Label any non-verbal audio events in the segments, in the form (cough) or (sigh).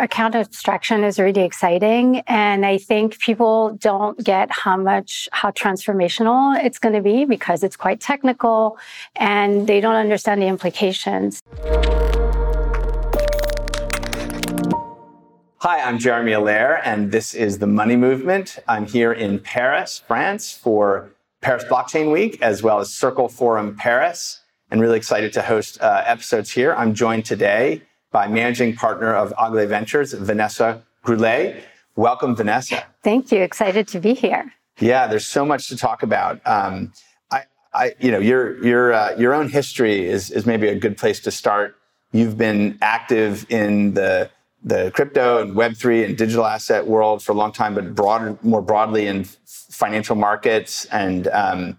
account abstraction is really exciting. And I think people don't get how much, how transformational it's going to be because it's quite technical and they don't understand the implications. Hi, I'm Jeremy Allaire, and this is the Money Movement. I'm here in Paris, France, for Paris Blockchain Week, as well as Circle Forum Paris, and really excited to host uh, episodes here. I'm joined today by managing partner of Aglaé Ventures, Vanessa Grellet. Welcome, Vanessa. Thank you. Excited to be here. Yeah, there's so much to talk about. Um, I, I, you know, your your uh, your own history is is maybe a good place to start. You've been active in the the crypto and Web3 and digital asset world for a long time, but broader, more broadly in financial markets and, um,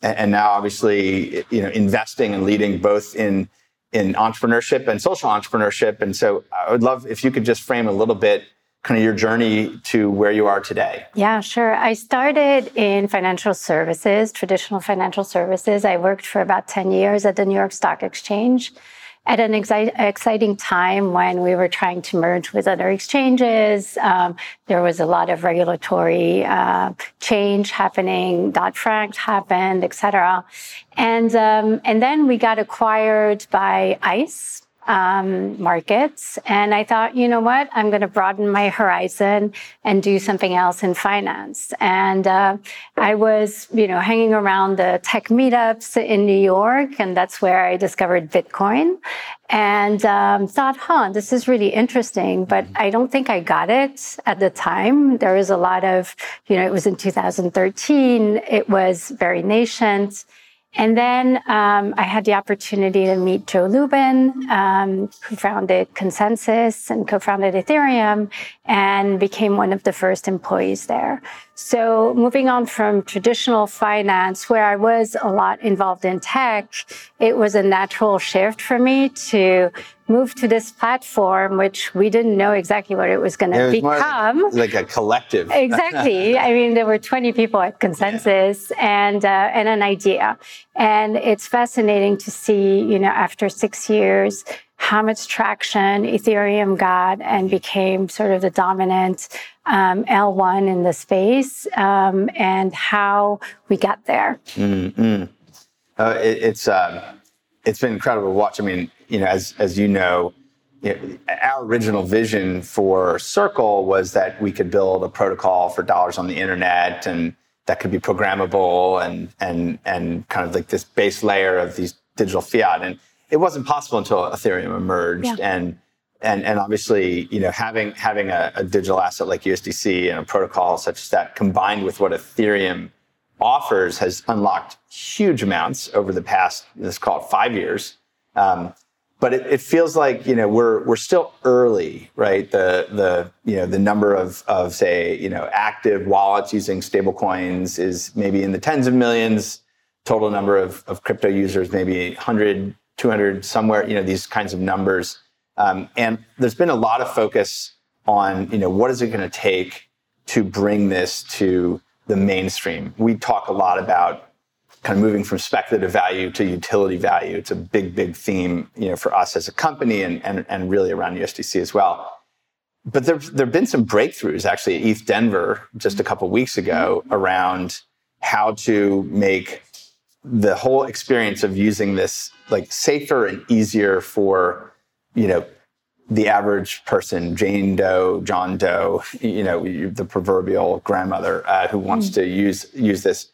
and now obviously, you know, investing and leading both in, in entrepreneurship and social entrepreneurship. And so I would love if you could just frame a little bit kind of your journey to where you are today. Yeah, sure. I started in financial services, traditional financial services. I worked for about 10 years at the New York Stock Exchange at an exi- exciting time when we were trying to merge with other exchanges. Um, there was a lot of regulatory uh, change happening. Dodd Frank happened, et cetera. And, um, and then we got acquired by ICE, um, markets. And I thought, you know what? I'm going to broaden my horizon and do something else in finance. And uh, I was, you know, hanging around the tech meetups in New York, and that's where I discovered Bitcoin. And um, thought, huh, this is really interesting, but I don't think I got it at the time. There was a lot of, you know, it was in 2013. It was very nascent. And then um, I had the opportunity to meet Joe Lubin, um, who founded Consensus and co-founded Ethereum, and became one of the first employees there. So moving on from traditional finance, where I was a lot involved in tech, it was a natural shift for me to move to this platform, which we didn't know exactly what it was going to become. Like, like, a collective. (laughs) exactly. I mean, there were 20 people at Consensus yeah. and, uh, and an idea. And it's fascinating to see, you know, after six years, how much traction Ethereum got and became sort of the dominant um, L1 in the space um, and how we got there. Mm-hmm. Uh, it, it's, um, it's been incredible to watch. I mean, you know, as, as you know, you know, our original vision for Circle was that we could build a protocol for dollars on the internet and that could be programmable and, and, and kind of like this base layer of these digital fiat. And it wasn't possible until Ethereum emerged. Yeah. And, and, and obviously, you know, having, having a, a digital asset like USDC and a protocol such as that combined with what Ethereum offers has unlocked huge amounts over the past, let's call it five years. Um, but it, it, feels like you know we're we're still early, right? The the you know the number of of say you know active wallets using stablecoins is maybe in the tens of millions. Total number of, of crypto users maybe 100, 200, somewhere. You know these kinds of numbers, um, and there's been a lot of focus on you know what is it going to take to bring this to the mainstream. We talk a lot about kind of moving from speculative value to utility value. It's a big, big theme, you know, for us as a company and, and, and really around USDC as well. But there there have been some breakthroughs actually at ETH Denver just a couple weeks ago around how to make the whole experience of using this like safer and easier for, you know, the average person, Jane Doe, John Doe, you know, the proverbial grandmother uh, who wants mm. to use use this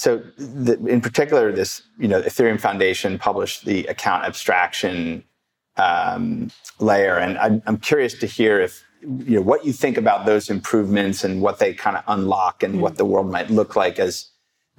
so the, in particular, this you know Ethereum Foundation published the account abstraction um, layer, and I'm, I'm, curious to hear if you know what you think about those improvements and what they kind of unlock and mm-hmm. what the world might look like as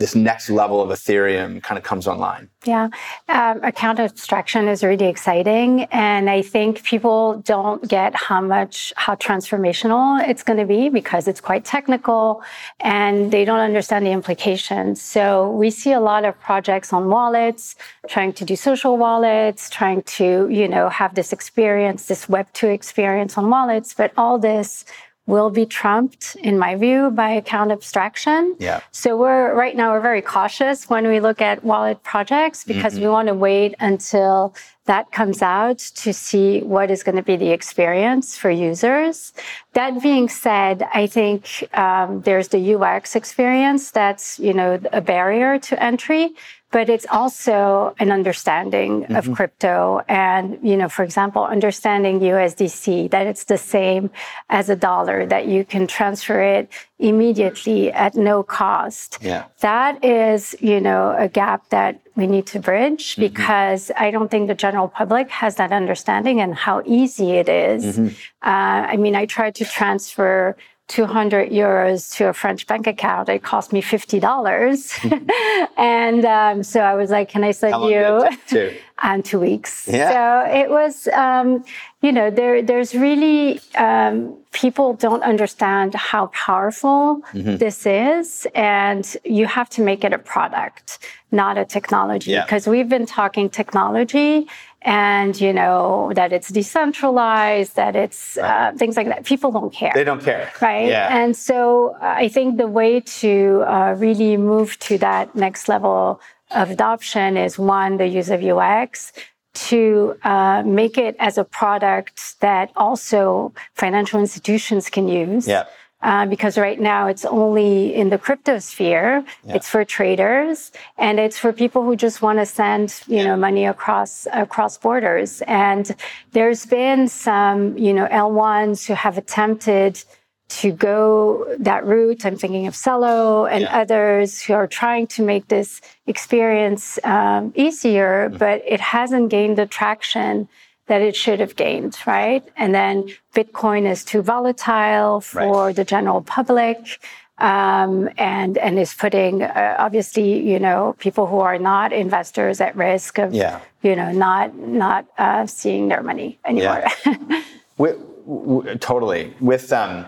this next level of Ethereum kind of comes online? Yeah, um, account abstraction is really exciting, and I think people don't get how much how transformational it's going to be because it's quite technical, and they don't understand the implications. So we see a lot of projects on wallets, trying to do social wallets, trying to you know have this experience, this Web two experience on wallets, but all this will be trumped, in my view, by account abstraction. Yeah. So we're right now we're very cautious when we look at wallet projects because mm-hmm. we want to wait until that comes out to see what is going to be the experience for users. That being said, I think um, there's the UX experience that's you know a barrier to entry but it's also an understanding mm-hmm. of crypto and you know for example understanding usdc that it's the same as a dollar that you can transfer it immediately at no cost yeah. that is you know a gap that we need to bridge mm-hmm. because i don't think the general public has that understanding and how easy it is. Mm-hmm. Uh, i mean i tried to transfer 200 euros to a French bank account. It cost me $50. (laughs) (laughs) and um, so I was like, can I send you? (laughs) and two weeks. Yeah. So it was, um, you know, there, there's really, um, people don't understand how powerful mm-hmm. this is. And you have to make it a product, not a technology. Because yeah. we've been talking technology and you know that it's decentralized that it's right. uh, things like that. People don't care. They don't care. Right? Yeah. and so uh, i think the way to uh, really move to that next level of adoption is one the use of ux to uh, make it as a product that also financial institutions can use. Yeah uh, because right now it's only in the crypto sphere. Yeah. It's for traders and it's for people who just want to send, you know, money across across borders. And there's been some, you know, L1s who have attempted to go that route. I'm thinking of Celo and yeah. others who are trying to make this experience um, easier, mm-hmm. but it hasn't gained the traction that it should have gained, right? And then Bitcoin is too volatile for right. the general public. Um, and and is putting uh, obviously you know people who are not investors at risk of yeah. you know not not uh, seeing their money anymore. Yeah. (laughs) we, we, totally with um,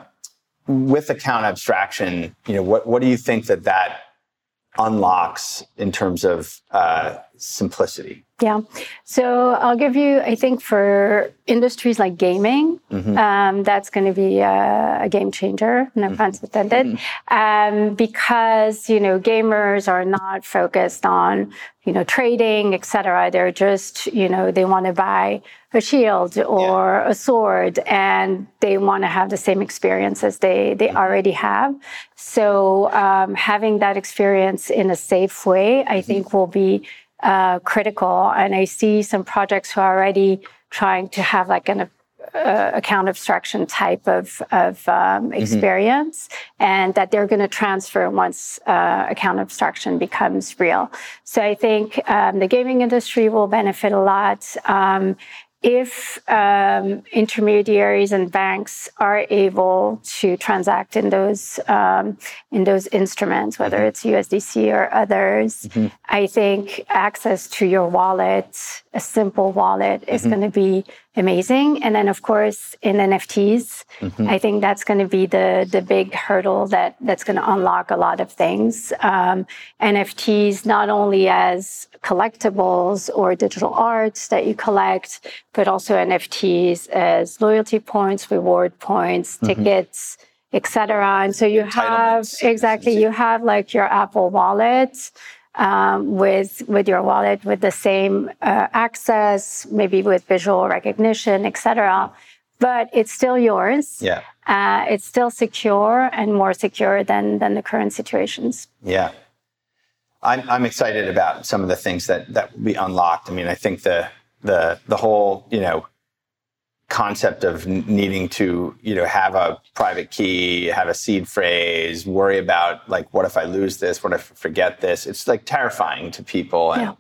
with account abstraction. You know what what do you think that that unlocks in terms of uh, simplicity? Yeah. So I'll give you, I think, for industries like gaming, mm-hmm. um, that's going to be a, a, game changer, no mm-hmm. pun intended, mm-hmm. um, because you know gamers are not focused on you know trading, etc. They're just you know they want to buy a shield or yeah. a sword, and they want to have the same experience as they they mm-hmm. already have. So um, having that experience in a safe way, I mm-hmm. think, will be uh, critical. And I see some projects who are already trying to have like an uh, account abstraction type of, of um, mm-hmm. experience mm-hmm. and that they're going to transfer once uh, account abstraction becomes real. So I think um, the gaming industry will benefit a lot. Um, if um, intermediaries and banks are able to transact in those um, in those instruments, whether mm-hmm. it's USDC or others, mm-hmm. I think access to your wallet, a simple wallet, mm-hmm. is going to be amazing. And then, of course, in NFTs, mm-hmm. I think that's going to be the the big hurdle that that's going to unlock a lot of things. Um, NFTs not only as collectibles or digital arts that you collect, but also NFTs as loyalty points, reward points, mm-hmm. tickets, etc. And so you have exactly you have like your Apple Wallet. Um, with with your wallet with the same uh, access, maybe with visual recognition, etc. But it's still yours. Yeah. Uh, it's still secure and more secure than than the current situations. Yeah. I'm, I'm excited about some of the things that that will be unlocked. I mean, I think the the the whole you know concept of needing to you know have a private key, have a seed phrase, worry about like what if I lose this, what if I forget this? It's like terrifying to people and. Yeah.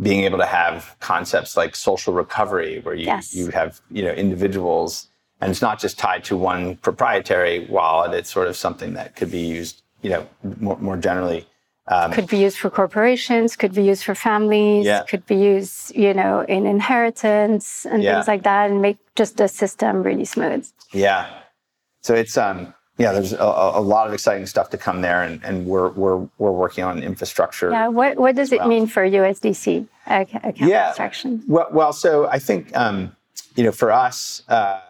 Being able to have concepts like social recovery, where you, yes. you have you know individuals, and it's not just tied to one proprietary wallet. It's sort of something that could be used, you know, more, more generally um, could be used for corporations, could be used for families, yeah. could be used, you know, in inheritance and yeah. things like that, and make just the system really smooth. Yeah. So it's um yeah, there's a, a lot of exciting stuff to come there, and, and we're we're we're working on infrastructure. Yeah. What what does well. it mean for USDC account yeah. abstraction? Well, well, so I think um, you know for us. Uh,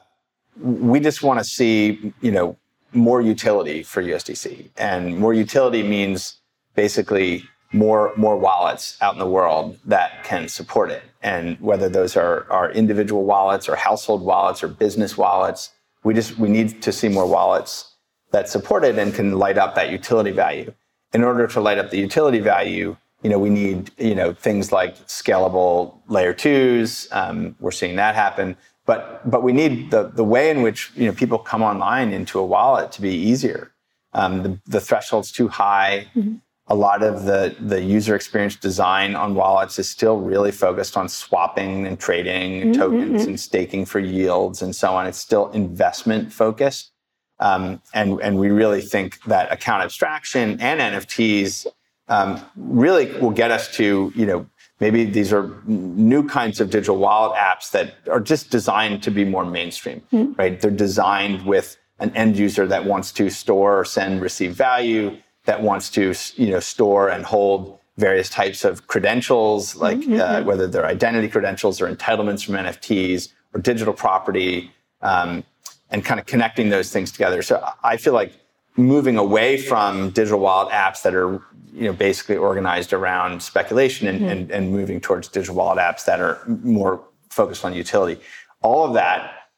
we just want to see, you know, more utility for USDC, and more utility means basically more more wallets out in the world that can support it. And whether those are, are individual wallets or household wallets or business wallets, we just we need to see more wallets that support it and can light up that utility value. In order to light up the utility value, you know, we need you know things like scalable layer twos. Um, we're seeing that happen, but but we need the the way in which you know people come online into a wallet to be easier. Um, the, the threshold's too high. Mm-hmm a lot of the, the user experience design on wallets is still really focused on swapping and trading mm-hmm. tokens and staking for yields and so on. It's still investment focused. Um, and, and we really think that account abstraction and NFTs um, really will get us to, you know, maybe these are new kinds of digital wallet apps that are just designed to be more mainstream, mm-hmm. right? They're designed with an end user that wants to store, or send, receive value that wants to you know store and hold various types of credentials, like mm-hmm. uh, whether they're identity credentials or entitlements from NFTs or digital property, um, and kind of connecting those things together. So I feel like moving away from digital wallet apps that are you know basically organized around speculation and, mm-hmm. and, and moving towards digital wallet apps that are more focused on utility. All of that,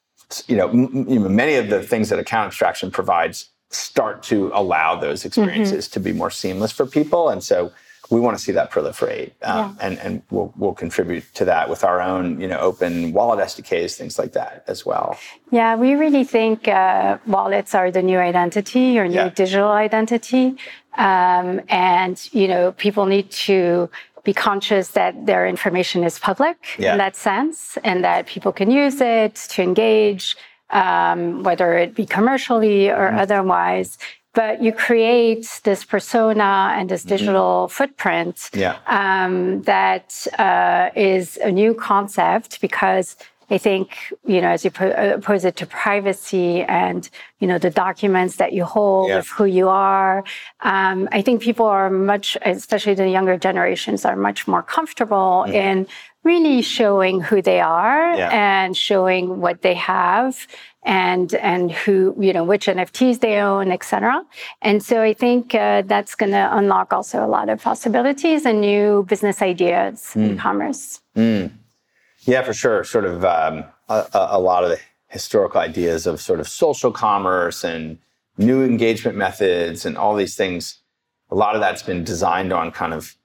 you know, m- you know many of the things that account abstraction provides start to allow those experiences mm-hmm. to be more seamless for people. And so we want to see that proliferate, um, yeah. and and we'll we'll contribute to that with our own you know open wallet SDKs, things like that as well. Yeah, we really think uh, wallets are the new identity or new yeah. digital identity, um, and you know people need to be conscious that their information is public yeah. in that sense, and that people can use it to engage um, whether it be commercially or mm-hmm. otherwise. But you create this persona and this mm-hmm. digital mm-hmm. footprint yeah. um, that uh, is a new concept because I think, you know, as you pose it to privacy and, you know, the documents that you hold yeah. of who you are, um, I think people are much, especially the younger generations, are much more comfortable mm-hmm. in really showing who they are yeah. and showing what they have and and who you know which NFTs they own, etc. And so I think uh, that's going to unlock also a lot of possibilities and new business ideas mm. in commerce. Mm. Yeah, for sure. Sort of um, a, a, lot of the historical ideas of sort of social commerce and new engagement methods and all these things. A lot of that's been designed on kind of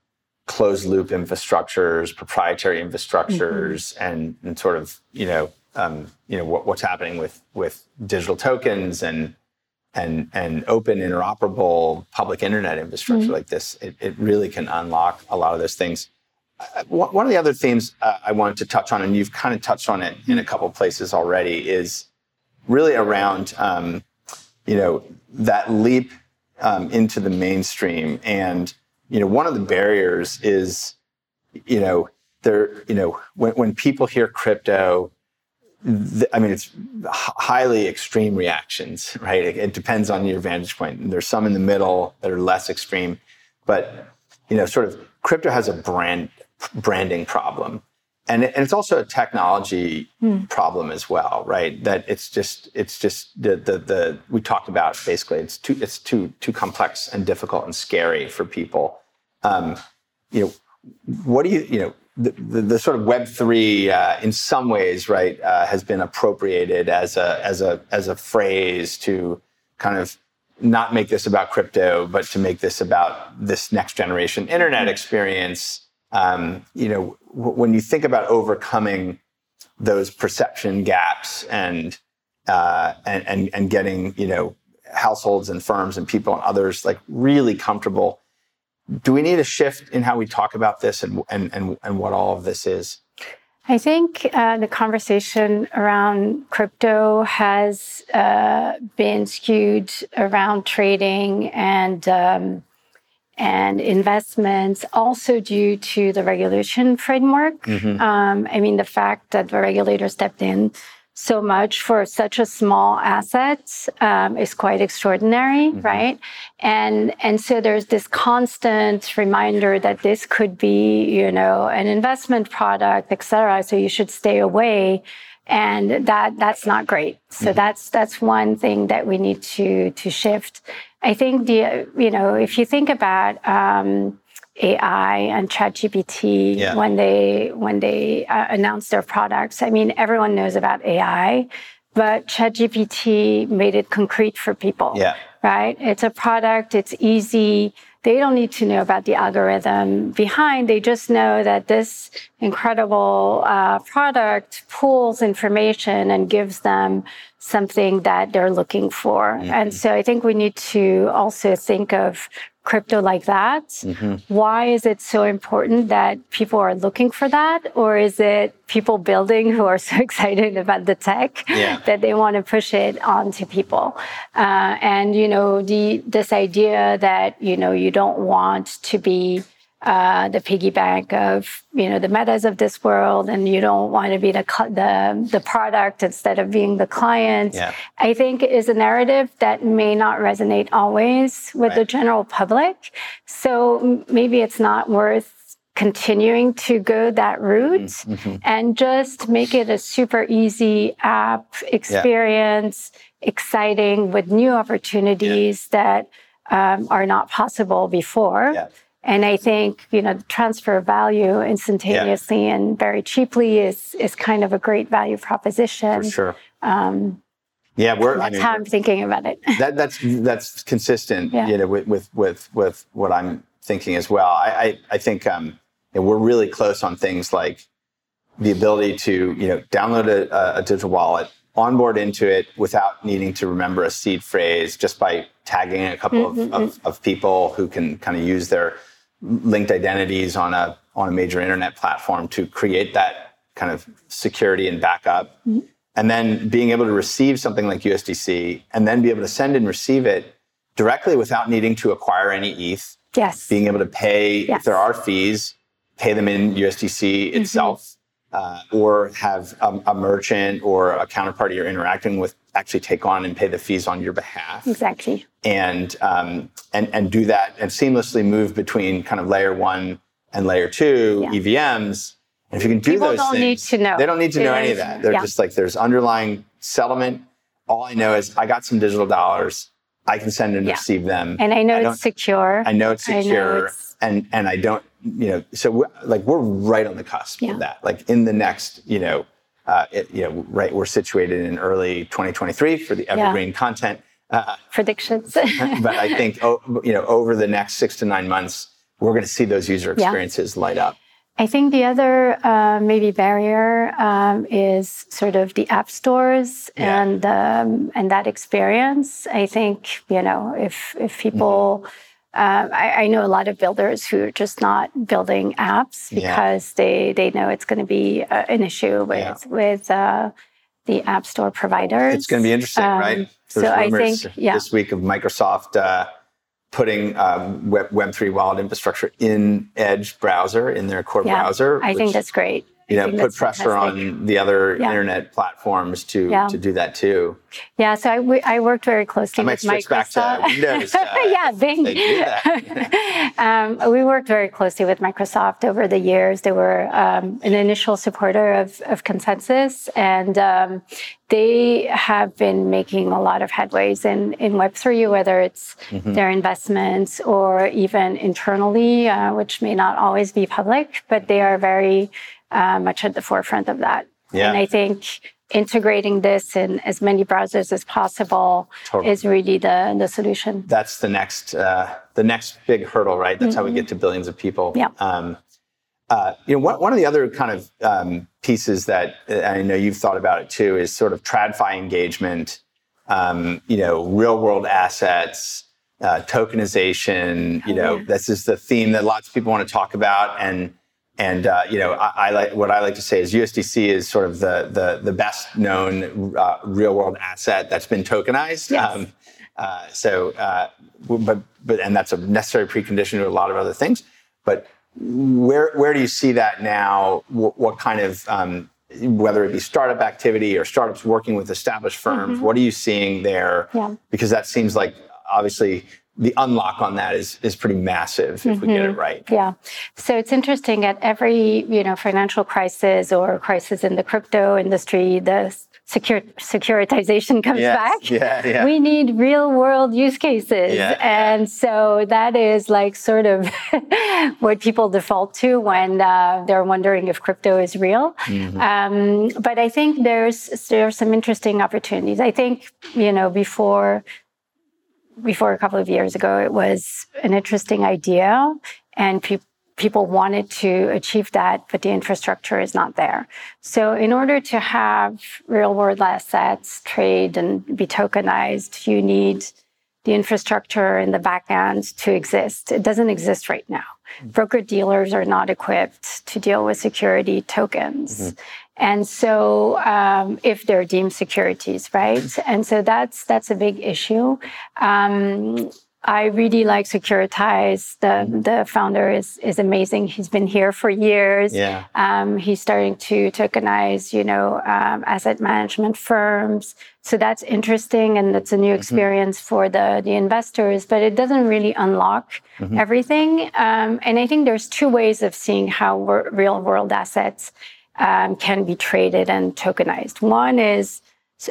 closed loop infrastructures, proprietary infrastructures, mm-hmm. and, and sort of you know um, you know what, what's happening with with digital tokens and and and open interoperable public internet infrastructure mm-hmm. like this. It, it really can unlock a lot of those things. Uh, one of the other themes uh, I wanted to touch on, and you've kind of touched on it in a couple places already, is really around um, you know that leap um, into the mainstream and you know, one of the barriers is, you know, there, you know, when, when people hear crypto, I mean, it's highly extreme reactions, right? It, it depends on your vantage point. And there's some in the middle that are less extreme, but you know, sort of crypto has a brand branding problem and, and it's also a technology hmm. problem as well, right? That it's just it's just the, the the we talked about basically it's too it's too too complex and difficult and scary for people. Um, you know, what do you you know the, the, the sort of Web three uh, in some ways, right, uh, has been appropriated as a as a as a phrase to kind of not make this about crypto, but to make this about this next generation internet hmm. experience um, you know, w- when you think about overcoming those perception gaps and, uh, and, and, and getting, you know, households and firms and people and others like really comfortable, do we need a shift in how we talk about this and, and, and, and what all of this is? I think uh, the conversation around crypto has uh, been skewed around trading and um, and investments, also due to the regulation framework. Mm-hmm. Um, I mean, the fact that the regulator stepped in so much for such a small asset um, is quite extraordinary, mm-hmm. right? And and so there's this constant reminder that this could be, you know, an investment product, et cetera. So you should stay away and that that's not great. So that's that's one thing that we need to to shift. I think the you know if you think about um, AI and ChatGPT Yeah. when they when they uh, announce their products, I mean everyone knows about AI, but ChatGPT made it concrete for people Yeah. right? It's a product, it's easy. They don't need to know about the algorithm behind. They just know that this incredible uh, product pulls information and gives them something that they're looking for. And so I think we need to also think of crypto like that. Why is it so important that people are looking for that? Or is it people building who are (laughs) so excited about the tech Yeah. (laughs) that they want to push it onto people? Uh, and, you know, the, this idea that, you know, you don't want to be uh, the piggy bank of you know the metas of this world, and you don't want to be the the the product instead of being the client. Yeah. I think is a narrative that may not resonate always with the general public. So maybe it's not worth continuing to go that route and just make it a super easy app experience, exciting with new opportunities that um, are not possible before. Yeah. And I think you know the transfer of value instantaneously and very cheaply is is kind of a great value proposition. For sure. Um, yeah, we're. I That's mean, how I'm thinking about it. (laughs) that that's that's consistent Yeah. you know with, with with with what i'm thinking as well i i, I think um you know, we're really close on things like the ability to you know download a, a digital wallet onboard into it without needing to remember a seed phrase just by tagging a couple of, mm-hmm, of, mm-hmm. of people who can kind of use their linked identities on a on a major internet platform to create that kind of security and backup. Mm-hmm. And then being able to receive something like USDC and then be able to send and receive it directly without needing to acquire any ETH, Yes. being able to pay if there are fees, pay them in USDC mm-hmm. itself, uh, or have a, a merchant or a counterparty you're interacting with actually take on and pay the fees on your behalf Exactly. and um, and and do that and seamlessly move between kind of layer one and layer two Yeah. EVMs. And if you can do People those don't need to know. They don't need to know any of that. They're yeah. just like there's underlying settlement. All I know is I got some digital dollars. I can send and Yeah. receive them. And I know I it's secure. I know it's I know secure, it's- and and I don't, you know, so we're, like we're right on the cusp Yeah. of that. Like in the next, you know, uh, it, you know, right, we're situated in early 2023 for the evergreen content. Uh, predictions. (laughs) but I think oh, you know over the next six to nine months, we're going to see those user Yeah. experiences light up. I think the other uh, maybe barrier um, is sort of the app stores Yeah. and um, and that experience. I think you know if if people. Mm-hmm. Uh, I, I know a lot of builders who are just not building apps Yeah. because they, they know it's going to be uh, an issue with Yeah. with uh, the app store providers. It's going to be interesting, Um, right? so I think, yeah. this week of Microsoft uh, putting um, Web Web3 wallet infrastructure in Edge browser in their core Yeah, browser. I think that's great. You know put pressure fantastic. on the other Yeah. internet platforms to Yeah. to do that too. Yeah, so I, we- I worked very closely with switch back to Microsoft. Windows. Uh, (laughs) yeah, Bing. (laughs) um, we worked very closely with Microsoft over the years. They were um, an initial supporter of, of Consensus, and um, they have been making a lot of headways in, in Web3, whether it's Mm-hmm. their investments or even internally, uh, which may not always be public, but they are very uh, much at the forefront of that. Yeah. And I think integrating this in as many browsers as possible Totally. is really the, the solution. that's the next uh, the next big hurdle, right? That's how we get to billions of people. Mm-hmm. Yeah. Um, uh, you know, one, one of the other kind of um, pieces that uh, I know you've thought about it too is sort of TradFi engagement. Um, you know, real world assets, uh, tokenization. You know, yeah. this is the theme that lots of people want to talk about, and and uh, you know, I, I like what I like to say is USDC is sort of the the the best known uh, real world asset that's been tokenized. Yes. uh, so, uh, but but and that's a necessary precondition to a lot of other things. But where where do you see that now? What, what kind of um, whether it be startup activity or startups working with established firms, what are you seeing there? Yeah. Because that seems like obviously the unlock on that is is pretty massive if mm-hmm. we get it mm-hmm. right. Yeah. So it's interesting at every, you know, financial crisis or crisis in the crypto industry, the secure, securitization (laughs) comes yes. back. Yeah, yeah. We need real world use cases. Yeah, and so that is like sort of (laughs) what people default to when uh, they're wondering if crypto is real. Mm-hmm. Um, but I think there's, there's some interesting opportunities. I think, you know, before, before a couple of years ago, it was an interesting idea and people people wanted to achieve that, but the infrastructure is not there. So in order to have real world assets trade and be tokenized, you need the infrastructure in the backend to exist. It doesn't exist right now. Mm-hmm. Broker dealers are not equipped to deal with security tokens. Mm-hmm. And so, um, if they're deemed securities, right? And so that's that's a big issue. Um, I really like Securitize. The mm-hmm. the founder is is amazing. He's been here for years. Yeah. Um, he's starting to tokenize, you know, um, asset management firms. So that's interesting, and it's a new mm-hmm. experience mm-hmm. for the the investors. But it doesn't really unlock mm-hmm. everything. Um, and I think there's two ways of seeing how real world assets um, can be traded and tokenized. One is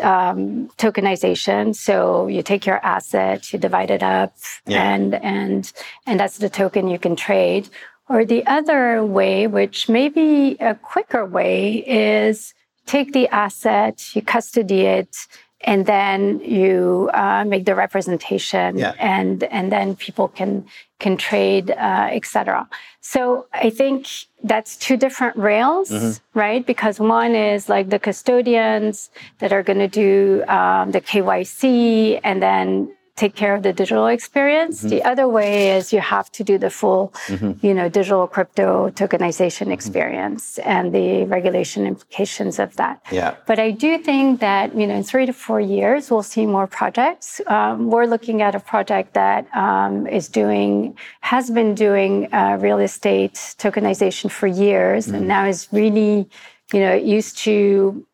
um, tokenization. So you take your asset, you divide it up, yeah. and and and that's the token you can trade. Or the other way, which may be a quicker way, is take the asset, you custody it, and then you uh, make the representation, yeah. and and then people can can trade, uh, etc. So I think that's two different rails, mm-hmm. right? Because one is like the custodians that are going to do um, the KYC, and then take care of the digital experience. Mm-hmm. The other way is you have to do the full, mm-hmm. you know, digital crypto tokenization experience mm-hmm. and the regulation implications of that. Yeah. But I do think that, you know, in three to four years, we'll see more projects. Um, we're looking at a project that um, is doing, has been doing uh, real estate tokenization for years and mm-hmm. now is really, you know, used to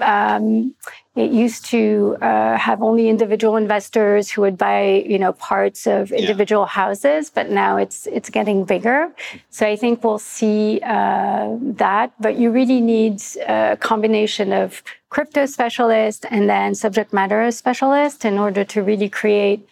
um, it used to uh, have only individual investors who would buy, you know, parts of individual yeah. houses, but now it's it's getting bigger. So I think we'll see uh, that. But you really need a combination of crypto specialist and then subject matter specialist in order to really create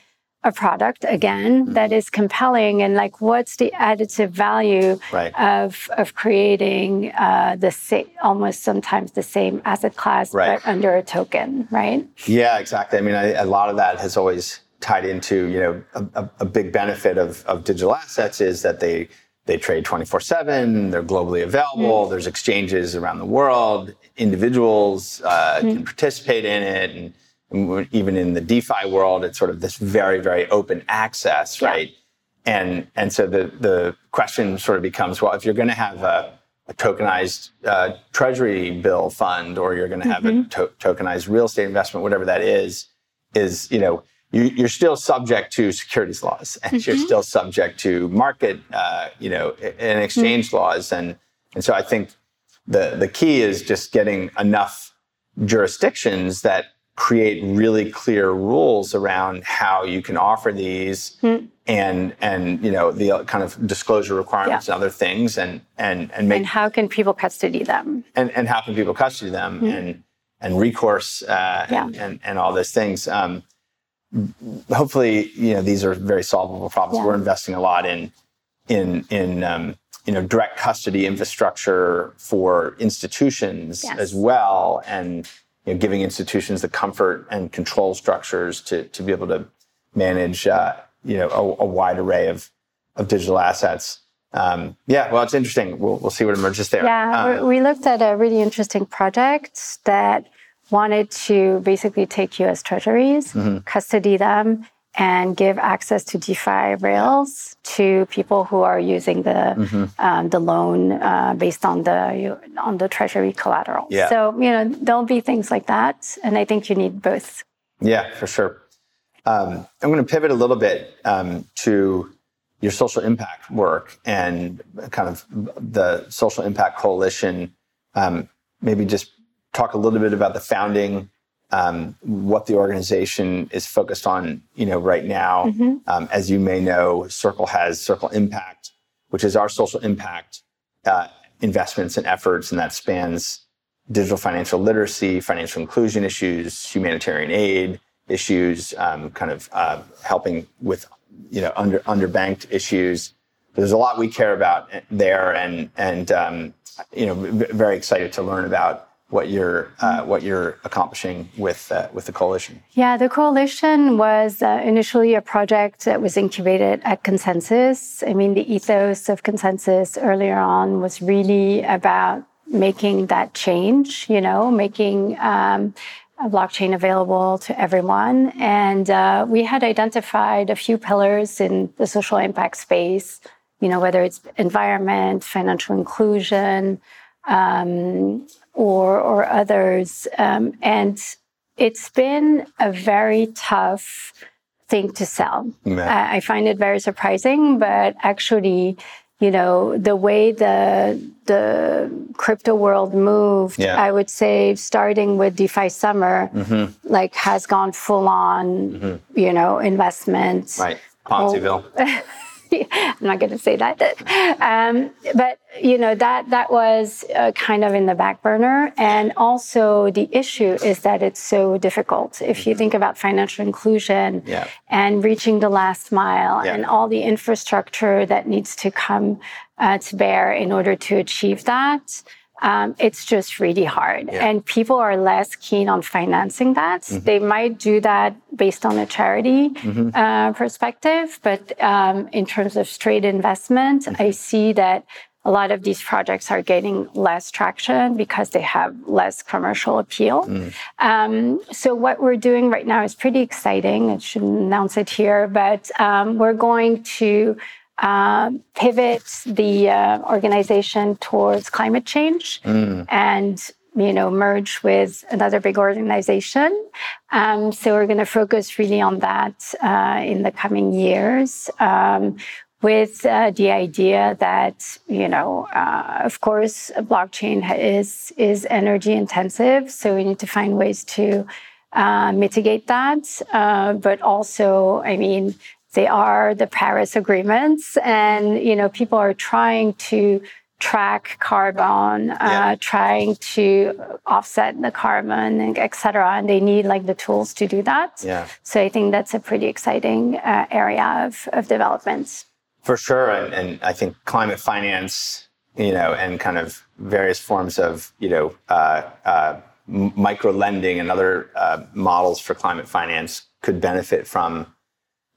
a product again mm-hmm. that is compelling and like what's the additive value right. of of creating uh, the same almost sometimes the same asset class right. but under a token right yeah exactly i mean I, a lot of that has always tied into you know a, a big benefit of, of digital assets is that they they trade 24-7 they're globally available mm-hmm. there's exchanges around the world individuals uh, mm-hmm. can participate in it and even in the DeFi world, it's sort of this very, very open access, yeah. right? And and so the the question sort of becomes, well, if you're going to have a, a tokenized uh, treasury bill fund, or you're going to have mm-hmm. a to- tokenized real estate investment, whatever that is, is you know you, are still subject to securities laws, (laughs) and mm-hmm. you're still subject to market, uh, you know, and exchange mm-hmm. laws, and and so I think the the key is just getting enough jurisdictions that create really clear rules around how you can offer these mm. and and you know the kind of disclosure requirements yeah. and other things and and and make and how can people custody them and and how can people custody them mm. and and recourse uh, yeah. and, and, and all those things um, hopefully you know these are very solvable problems yeah. we're investing a lot in in in um, you know direct custody infrastructure for institutions yes. as well and you know, giving institutions the comfort and control structures to, to be able to manage uh, you know a, a, wide array of, of digital assets. Um, yeah, well, it's interesting. We'll, we'll see what emerges there. Yeah, um, we looked at a really interesting project that wanted to basically take U.S. Treasuries, mm-hmm. custody them, and give access to DeFi rails to people who are using the mm-hmm. um, the loan uh, based on the on the treasury collateral. Yeah. So you know there'll be things like that, and I think you need both. Yeah, for sure. Um, I'm going to pivot a little bit um, to your social impact work and kind of the social impact coalition. Um, maybe just talk a little bit about the founding um, what the organization is focused on, you know, right now. Mm-hmm. Um, as you may know, Circle has Circle Impact, which is our social impact uh, investments and efforts, and that spans digital financial literacy, financial inclusion issues, humanitarian aid issues, um, kind of uh, helping with, you know, under underbanked issues. There's a lot we care about there, and and um, you know, very excited to learn about what you're uh, what you're accomplishing with uh, with the coalition. Yeah, the coalition was uh, initially a project that was incubated at Consensus. I mean, the ethos of Consensus earlier on was really about making that change. You know, making um, a blockchain available to everyone, and uh, we had identified a few pillars in the social impact space. You know, whether it's environment, financial inclusion. Um, or or others. Um, and it's been a very tough thing to sell. Yeah. I, I find it very surprising, but actually, you know, the way the the crypto world moved, Yeah. I would say, starting with DeFi Summer, like has gone full on, you know, investment. Right, Pontyville. (laughs) (laughs) I'm not going to say that, um, but you know that that was uh, kind of in the back burner, and also the issue is that it's so difficult. If you think about financial inclusion Yeah. and reaching the last mile, Yeah. and all the infrastructure that needs to come uh, to bear in order to achieve that. Um, it's just really hard. Yeah. And people are less keen on financing that. Mm-hmm. They might do that based on a charity uh, perspective, but um, in terms of straight investment, Mm-hmm. I see that a lot of these projects are getting less traction because they have less commercial appeal. Mm. Um, so what we're doing right now is pretty exciting. I shouldn't announce it here, but um, we're going to uh, pivot the uh, organization towards climate change and you know merge with another big organization. Um, so we're going to focus really on that uh, in the coming years. Um, with uh, the idea that you know, uh, of course, blockchain is is energy intensive, so we need to find ways to uh, mitigate that. Uh, but also, I mean, they are the Paris agreements, and you know, people are trying to track carbon, uh, Yeah. trying to offset the carbon, and et cetera, and they need like the tools to do that. Yeah. So I think that's a pretty exciting uh, area of, of development. For sure, and, and I think climate finance, you know, and kind of various forms of, you know, uh, uh, micro lending and other uh, models for climate finance could benefit from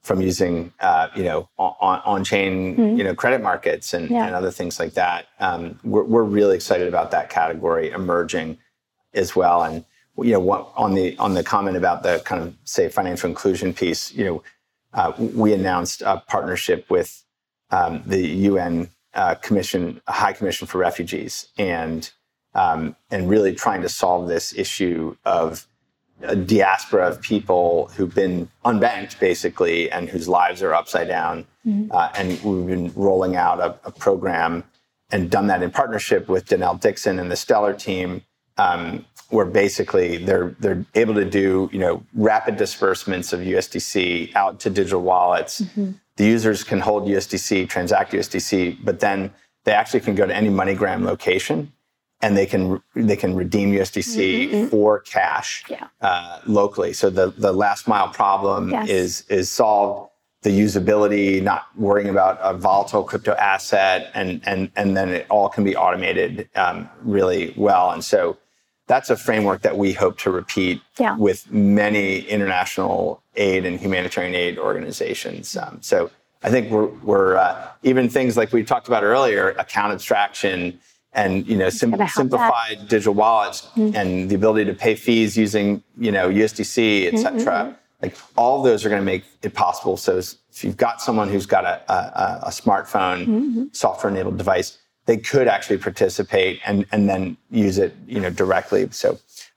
from using, uh, you know, on on chain, you know, credit markets and, Yeah. and other things like that. Um, we're we're really excited about that category emerging as well, and you know, what, on the on the comment about the kind of say financial inclusion piece, you know, uh, we announced a partnership with um, the UN uh, Commission, High Commission for Refugees, and um, and really trying to solve this issue of a diaspora of people who've been unbanked, basically, and whose lives are upside down. Uh, and we've been rolling out a, a program and done that in partnership with Denelle Dixon and the Stellar team, um, where basically they're they're able to do you know rapid disbursements of USDC out to digital wallets. The users can hold USDC, transact USDC, but then they actually can go to any MoneyGram location and they can they can redeem USDC for cash Yeah. uh, locally. So the the last mile problem Yes. is is solved. The usability, not worrying about a volatile crypto asset, and and and then it all can be automated um, really well. And so that's a framework that we hope to repeat Yeah. with many international aid and humanitarian aid organizations. Um, so I think we're, we're uh, even things like we talked about earlier, account abstraction and you know sim- help that. Mm-hmm. simplified digital wallets and the ability to pay fees using you know USDC, et cetera. Mm-hmm. Like all of those are going to make it possible. So if you've got someone who's got a, a, a smartphone, Mm-hmm. software-enabled device, they could actually participate and and then use it you know directly. So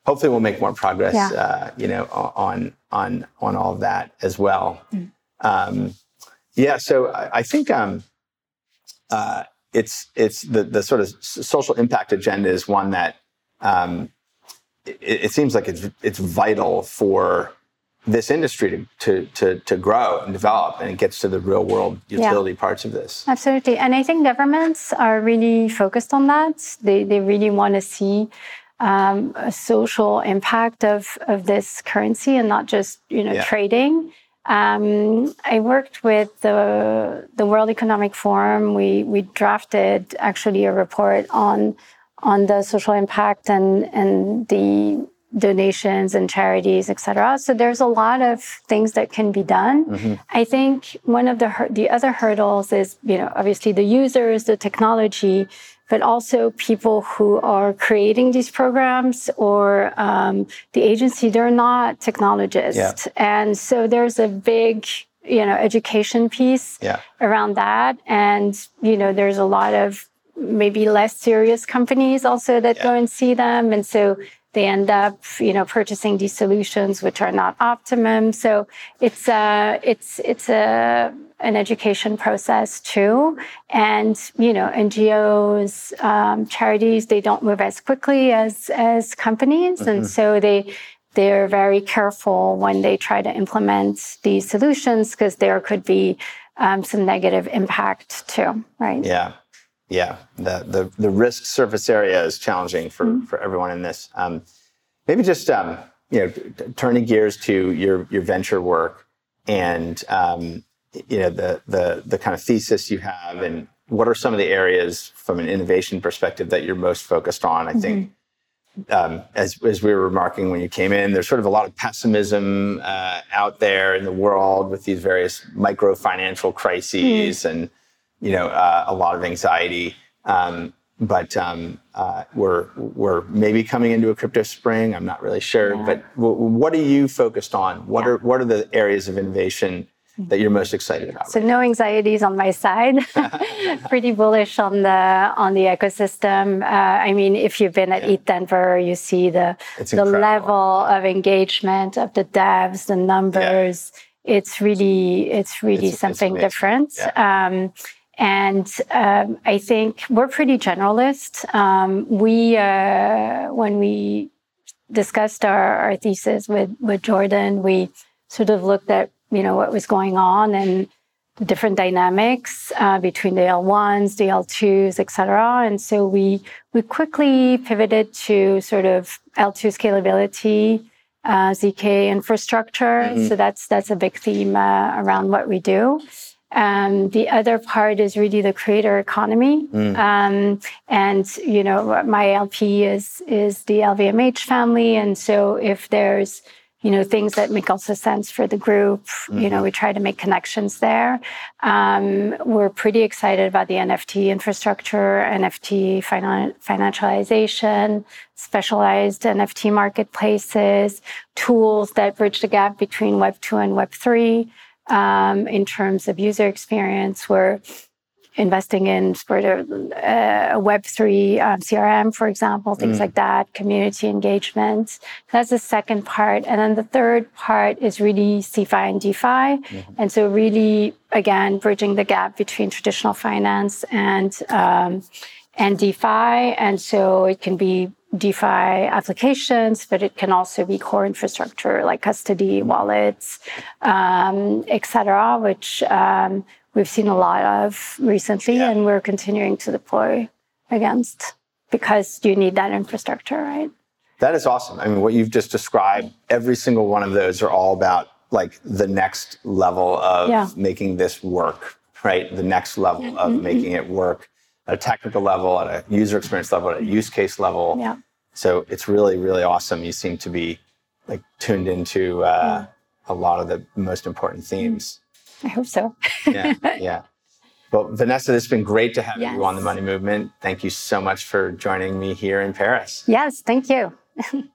hopefully we'll make more progress Yeah. uh, you know on on on all of that as well. Mm. Um, yeah, so I, I think um, uh, it's it's the the sort of social impact agenda is one that um, it, it seems like it's it's vital for this industry to, to, to, to, grow and develop and it gets to the real world utility yeah. parts of this. Absolutely. And I think governments are really focused on that. They, they really want to see um, a social impact of, of this currency and not just, you know, yeah. trading. Um, I worked with the, the World Economic Forum. We, we drafted actually a report on, on the social impact and, and the donations and charities, etc. So there's a lot of things that can be done. Mm-hmm. I think one of the the other hurdles is, you know, obviously the users, the technology, but also people who are creating these programs or um, the agency. They're not technologists, yeah. and so there's a big you know education piece yeah. around that, and you know there's a lot of maybe less serious companies also that yeah. go and see them, and so they end up, you know, purchasing these solutions which are not optimum. So it's a, it's, it's a, an education process too. And, you know, NGOs, um, charities, they don't move as quickly as, as companies. Mm-hmm. And so they, they're very careful when they try to implement these solutions because there could be um, some negative impact too, right? Yeah yeah, the, the, the risk surface area is challenging for, mm-hmm. for everyone in this. Um, maybe just um, you know t- turning gears to your your venture work and um, you know the the the kind of thesis you have and what are some of the areas from an innovation perspective that you're most focused on? I mm-hmm. think. Um, as, as we were remarking when you came in, there's sort of a lot of pessimism uh, out there in the world with these various micro financial crises mm. and you know, uh, a lot of anxiety. Um, but um, uh, we're we're maybe coming into a crypto spring. I'm not really sure. Yeah. But w- what are you focused on? What yeah. are what are the areas of innovation that you're most excited about? So no anxieties on my side. (laughs) Pretty bullish on the on the ecosystem. Uh, I mean, if you've been at yeah. ETH Denver, you see the it's the incredible. level of engagement of the devs, the numbers. It's really it's really it's, something it's different. Um, and um, I think we're pretty generalist. Um, we, uh, when we discussed our, our thesis with, with Jordan, we sort of looked at, you know, what was going on and the different dynamics uh, between the L1s, the L2s, et cetera. And so we, we quickly pivoted to sort of L2 scalability, uh, ZK infrastructure. Mm-hmm. So that's, that's a big theme uh, around what we do. Um, the other part is really the creator economy. Mm. Um, and, you know, my LP is, is the LVMH family. And so if there's, you know, things that make also sense for the group, mm-hmm. you know, mm-hmm. we try to make connections there. Um, we're pretty excited about the NFT infrastructure, NFT finan- financialization, specialized NFT marketplaces, tools that bridge the gap between Web 2 and Web 3 um, in terms of user experience. We're investing in sort of uh, Web3 um, CRM, for example, things mm. like that, community engagement. That's the second part. And then the third part is really CeFi and DeFi. Mm-hmm. And so really, again, bridging the gap between traditional finance and, um, and DeFi. And so it can be DeFi applications, but it can also be core infrastructure like custody, wallets, um, etc., which um, we've seen a lot of recently, yeah. and we're continuing to deploy against because you need that infrastructure, right? That is awesome. I mean, what you've just described, every single one of those are all about like the next level of yeah. making this work, right? The next level mm-hmm. of making it work at a technical level, at a user experience level, at a use case level. Yeah. So it's really, really awesome. You seem to be like tuned into uh, a lot of the most important themes. I hope so. yeah, yeah. Well, Vanessa, it's been great to have yes. you on the Money Movement. Thank you so much for joining me here in Paris. Yes, thank you. (laughs)